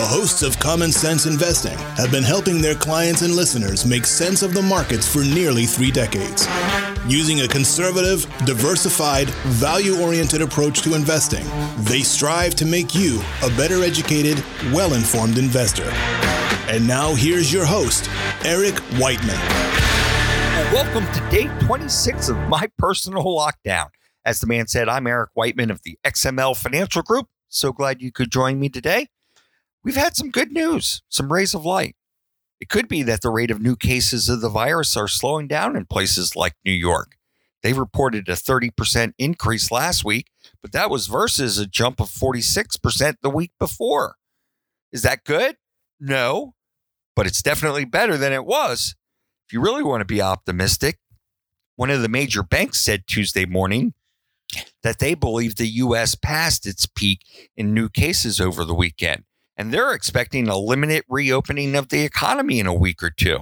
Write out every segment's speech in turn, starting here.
The hosts of Common Sense Investing have been helping their clients and listeners make sense of the markets for nearly three decades. Using a conservative, diversified, value oriented approach to investing, they strive to make you a better educated, well informed investor. And now here's your host, Eric Whiteman. Welcome to day 26 of my personal lockdown. As the man said, I'm Eric Whiteman of the XML Financial Group. So glad you could join me today. We've had some good news, some rays of light. It could be that the rate of new cases of the virus are slowing down in places like New York. They reported a 30% increase last week, but that was versus a jump of 46% the week before. Is that good? No, but it's definitely better than it was. If you really want to be optimistic, one of the major banks said Tuesday morning that they believe the U.S. passed its peak in new cases over the weekend and they're expecting a limited reopening of the economy in a week or two.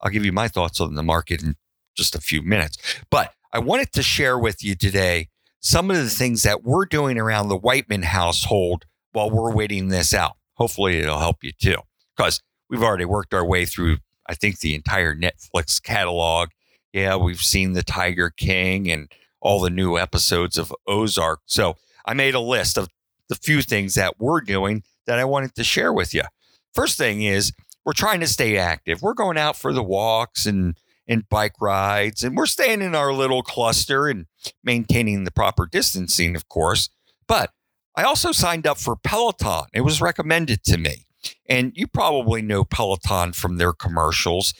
I'll give you my thoughts on the market in just a few minutes. But I wanted to share with you today some of the things that we're doing around the Whiteman household while we're waiting this out. Hopefully, it'll help you too, because we've already worked our way through, I think, the entire Netflix catalog. Yeah, we've seen The Tiger King and all the new episodes of Ozark. So I made a list of the few things that we're doing that I wanted to share with you. First thing is we're trying to stay active. We're going out for the walks and and bike rides and we're staying in our little cluster and maintaining the proper distancing, of course. But I also signed up for Peloton. It was recommended to me. And you probably know Peloton from their commercials.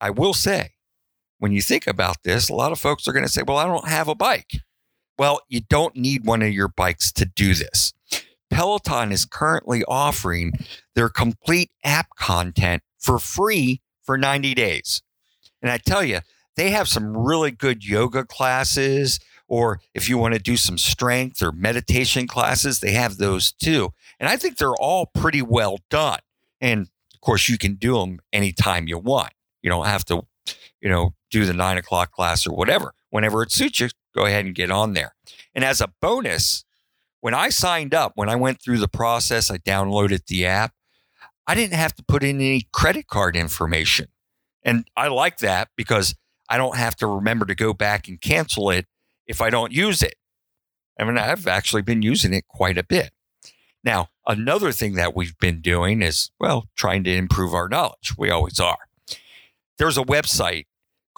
I will say, when you think about this, a lot of folks are going to say, well, I don't have a bike. Well, you don't need one of your bikes to do this. Peloton is currently offering their complete app content for free for 90 days. And I tell you, they have some really good yoga classes, or if you want to do some strength or meditation classes, they have those too. And I think they're all pretty well done. And of course, you can do them anytime you want. You don't have to, you know, do the nine o'clock class or whatever. Whenever it suits you, go ahead and get on there. And as a bonus, when I signed up, when I went through the process, I downloaded the app. I didn't have to put in any credit card information. And I like that because I don't have to remember to go back and cancel it if I don't use it. I mean, I've actually been using it quite a bit. Now, another thing that we've been doing is, well, trying to improve our knowledge. We always are. There's a website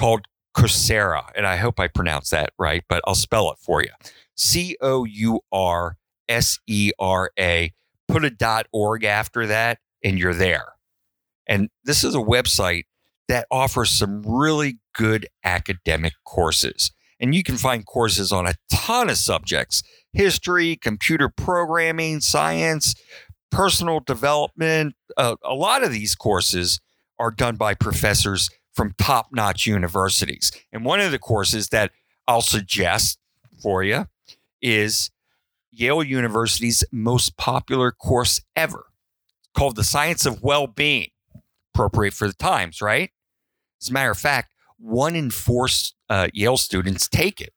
called Coursera, and I hope I pronounced that right, but I'll spell it for you. C O U R S E R A. Put a dot org after that, and you're there. And this is a website that offers some really good academic courses. And you can find courses on a ton of subjects history, computer programming, science, personal development. Uh, a lot of these courses are done by professors from top notch universities. And one of the courses that I'll suggest for you is Yale University's most popular course ever called The Science of Well Being. Appropriate for the times, right? As a matter of fact, one in four uh, Yale students take it.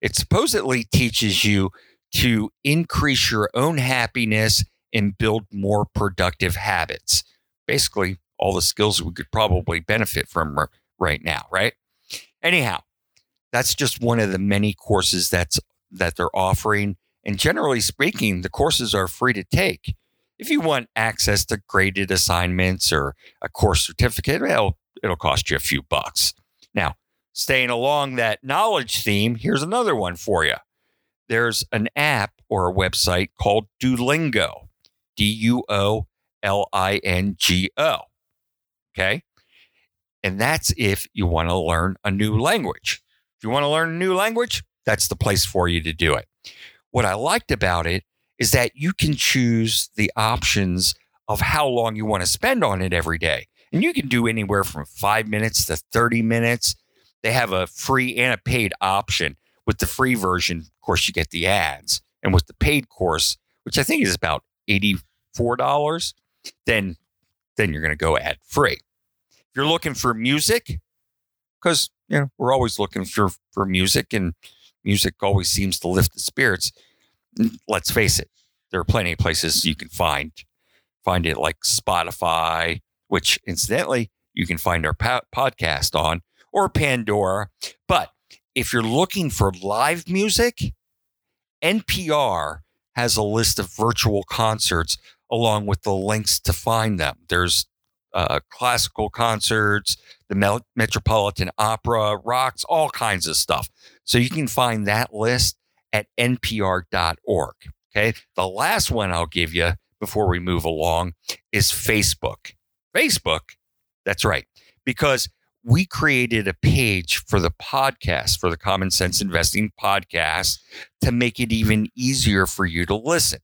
It supposedly teaches you to increase your own happiness and build more productive habits. Basically, all the skills we could probably benefit from right now, right? Anyhow, that's just one of the many courses that's that they're offering. And generally speaking, the courses are free to take. If you want access to graded assignments or a course certificate, well, it'll cost you a few bucks. Now, staying along that knowledge theme, here's another one for you. There's an app or a website called Duolingo, D U O L I N G O. Okay. And that's if you want to learn a new language. If you want to learn a new language, that's the place for you to do it. What I liked about it is that you can choose the options of how long you want to spend on it every day. And you can do anywhere from five minutes to 30 minutes. They have a free and a paid option. With the free version, of course, you get the ads. And with the paid course, which I think is about $84, then, then you're going to go ad free. You're looking for music, because you know we're always looking for for music and music always seems to lift the spirits let's face it there are plenty of places you can find find it like Spotify, which incidentally, you can find our po- podcast on, or Pandora. But if you're looking for live music, NPR has a list of virtual concerts along with the links to find them. There's uh, classical concerts, the Metropolitan Opera, rocks, all kinds of stuff. So you can find that list at npr.org. Okay. The last one I'll give you before we move along is Facebook. Facebook, that's right, because we created a page for the podcast, for the Common Sense Investing podcast, to make it even easier for you to listen.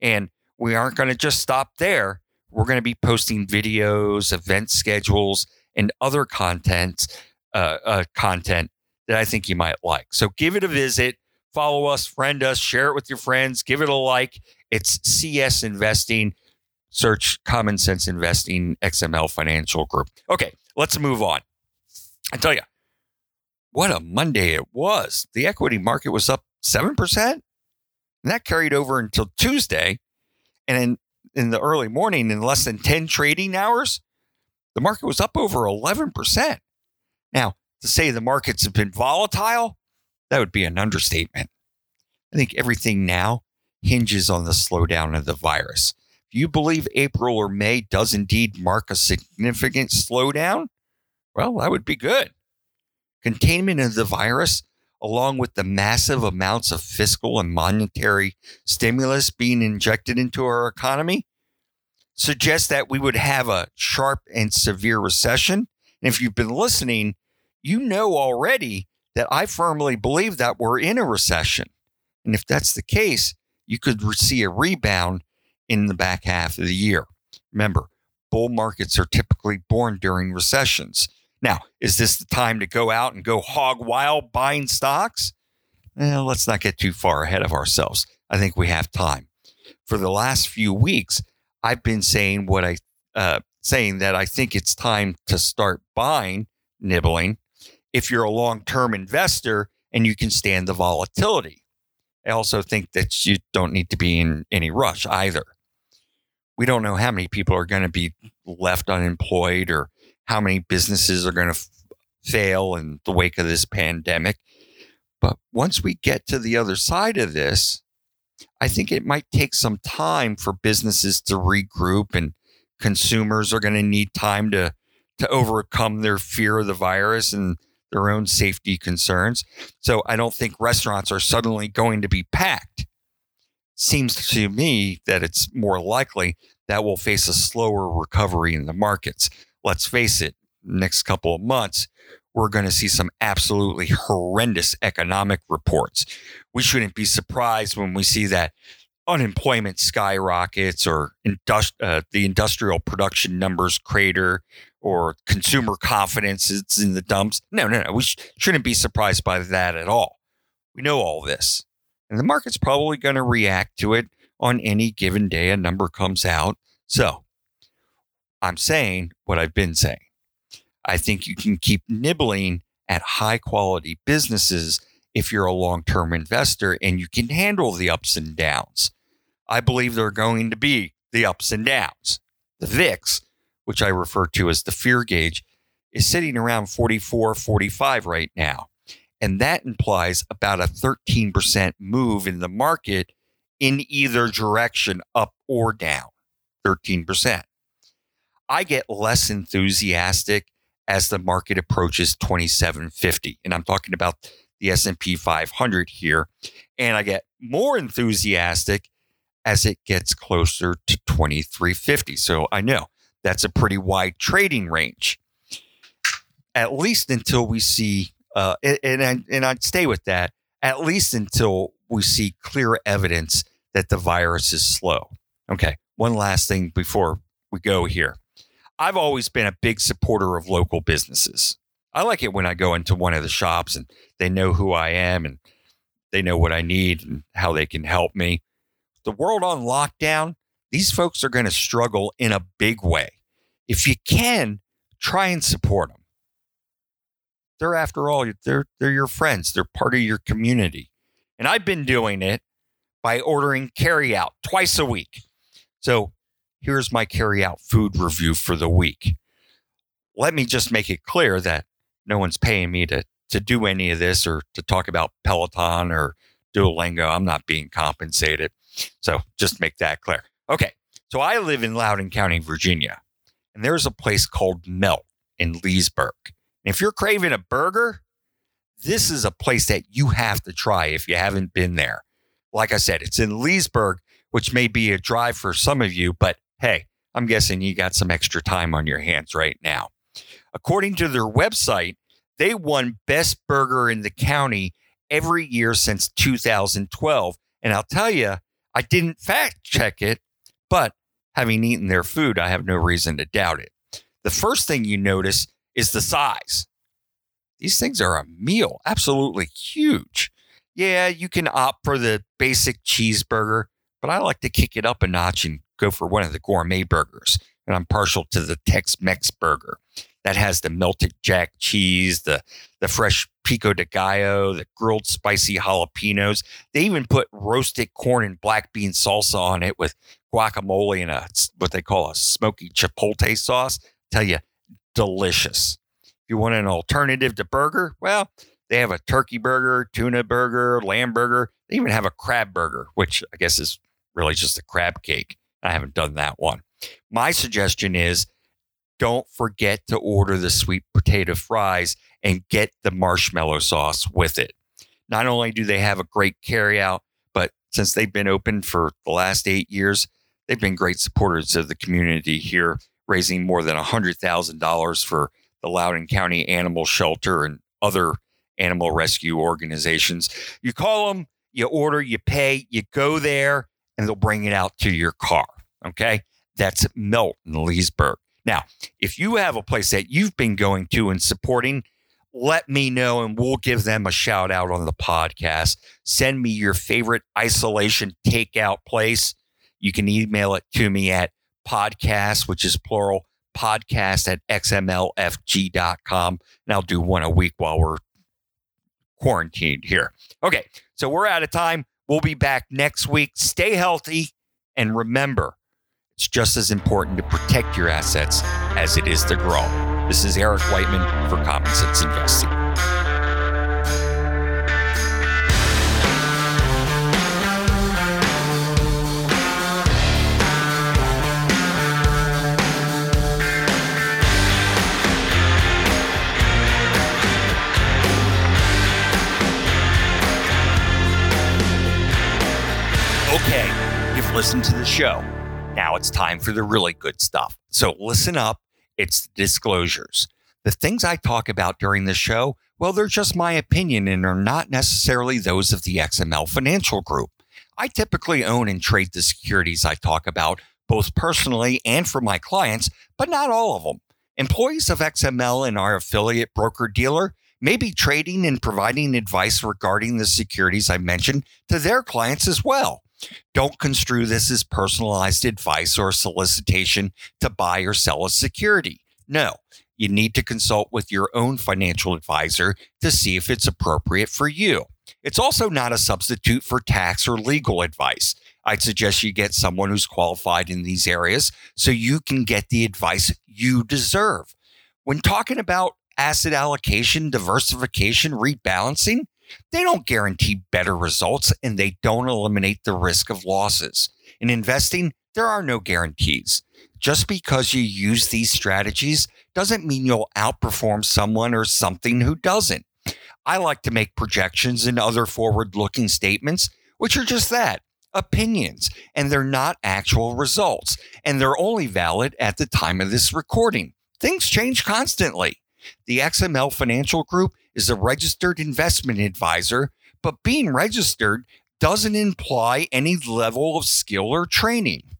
And we aren't going to just stop there. We're going to be posting videos, event schedules, and other content, uh, uh, content that I think you might like. So give it a visit, follow us, friend us, share it with your friends, give it a like. It's CS Investing. Search Common Sense Investing XML Financial Group. Okay, let's move on. I tell you, what a Monday it was. The equity market was up 7%. And that carried over until Tuesday. And in, the early morning, in less than 10 trading hours, the market was up over 11%. Now, to say the markets have been volatile, that would be an understatement. I think everything now hinges on the slowdown of the virus. If you believe April or May does indeed mark a significant slowdown, well, that would be good. Containment of the virus, along with the massive amounts of fiscal and monetary stimulus being injected into our economy, suggests that we would have a sharp and severe recession. And if you've been listening, you know already that I firmly believe that we're in a recession. And if that's the case, you could see a rebound in the back half of the year. Remember, bull markets are typically born during recessions. Now, is this the time to go out and go hog wild buying stocks? Well, let's not get too far ahead of ourselves. I think we have time. For the last few weeks, I've been saying what I uh, saying that I think it's time to start buying, nibbling, if you're a long-term investor and you can stand the volatility. I also think that you don't need to be in any rush either. We don't know how many people are going to be left unemployed or how many businesses are going to f- fail in the wake of this pandemic. But once we get to the other side of this, I think it might take some time for businesses to regroup and consumers are going to need time to to overcome their fear of the virus and their own safety concerns. So I don't think restaurants are suddenly going to be packed. Seems to me that it's more likely that we'll face a slower recovery in the markets let's face it, next couple of months, we're going to see some absolutely horrendous economic reports. We shouldn't be surprised when we see that unemployment skyrockets or industri- uh, the industrial production numbers crater or consumer confidence is in the dumps. No, no, no. We sh- shouldn't be surprised by that at all. We know all this. And the market's probably going to react to it on any given day a number comes out. So I'm saying what I've been saying. I think you can keep nibbling at high quality businesses if you're a long term investor and you can handle the ups and downs. I believe there are going to be the ups and downs. The VIX, which I refer to as the fear gauge, is sitting around 44, 45 right now. And that implies about a 13% move in the market in either direction, up or down. 13%. I get less enthusiastic as the market approaches 2750 and I'm talking about the S&P 500 here and I get more enthusiastic as it gets closer to 2350 so I know that's a pretty wide trading range at least until we see uh, and, and, and I'd stay with that at least until we see clear evidence that the virus is slow. Okay one last thing before we go here I've always been a big supporter of local businesses. I like it when I go into one of the shops and they know who I am and they know what I need and how they can help me. The world on lockdown, these folks are going to struggle in a big way. If you can, try and support them. They're after all, they're they're your friends. They're part of your community. And I've been doing it by ordering carry out twice a week. So here's my carry out food review for the week. Let me just make it clear that no one's paying me to, to do any of this or to talk about Peloton or Duolingo. I'm not being compensated. So just make that clear. Okay. So I live in Loudoun County, Virginia, and there's a place called Melt in Leesburg. And if you're craving a burger, this is a place that you have to try if you haven't been there. Like I said, it's in Leesburg, which may be a drive for some of you, but hey, I'm guessing you got some extra time on your hands right now. According to their website, they won Best Burger in the county every year since 2012. And I'll tell you, I didn't fact check it, but having eaten their food, I have no reason to doubt it. The first thing you notice is the size. These things are a meal, absolutely huge. Yeah, you can opt for the basic cheeseburger, but I like to kick it up a notch and go for one of the gourmet burgers. And I'm partial to the Tex Mex burger that has the melted jack cheese, the, the fresh pico de gallo, the grilled spicy jalapenos. They even put roasted corn and black bean salsa on it with guacamole and a what they call a smoky chipotle sauce. Tell you, delicious. If you want an alternative to burger, well, they have a turkey burger, tuna burger, lamb burger. They even have a crab burger, which I guess is really just a crab cake. I haven't done that one. My suggestion is don't forget to order the sweet potato fries and get the marshmallow sauce with it. Not only do they have a great carryout, but since they've been open for the last eight years, they've been great supporters of the community here, raising more than $100,000 for the Loudoun County Animal Shelter and other animal rescue organizations. You call them, you order, you pay, you go there, and they'll bring it out to your car. Okay. That's Melt in Leesburg. Now, if you have a place that you've been going to and supporting, let me know and we'll give them a shout out on the podcast. Send me your favorite isolation takeout place. You can email it to me at podcast, which is plural, podcast at xmlfg.com. And I'll do one a week while we're quarantined here. Okay, so we're out of time. We'll be back next week. Stay healthy and remember, it's just as important to protect your assets as it is to grow. This is Eric Whiteman for Common Sense Investing. Okay, you've listened to the show. Now it's time for the really good stuff. So listen up. It's disclosures. The things I talk about during the show, well, they're just my opinion and are not necessarily those of the XML Financial Group. I typically own and trade the securities I talk about, both personally and for my clients, but not all of them. Employees of XML and our affiliate broker dealer may be trading and providing advice regarding the securities I mentioned to their clients as well. Don't construe this as personalized advice or solicitation to buy or sell a security. No, you need to consult with your own financial advisor to see if it's appropriate for you. It's also not a substitute for tax or legal advice. I'd suggest you get someone who's qualified in these areas so you can get the advice you deserve. When talking about asset allocation, diversification, rebalancing, they don't guarantee better results and they don't eliminate the risk of losses. In investing, there are no guarantees. Just because you use these strategies doesn't mean you'll outperform someone or something who doesn't. I like to make projections and other forward looking statements, which are just that opinions, and they're not actual results, and they're only valid at the time of this recording. Things change constantly. The XML Financial Group is a registered investment advisor, but being registered doesn't imply any level of skill or training.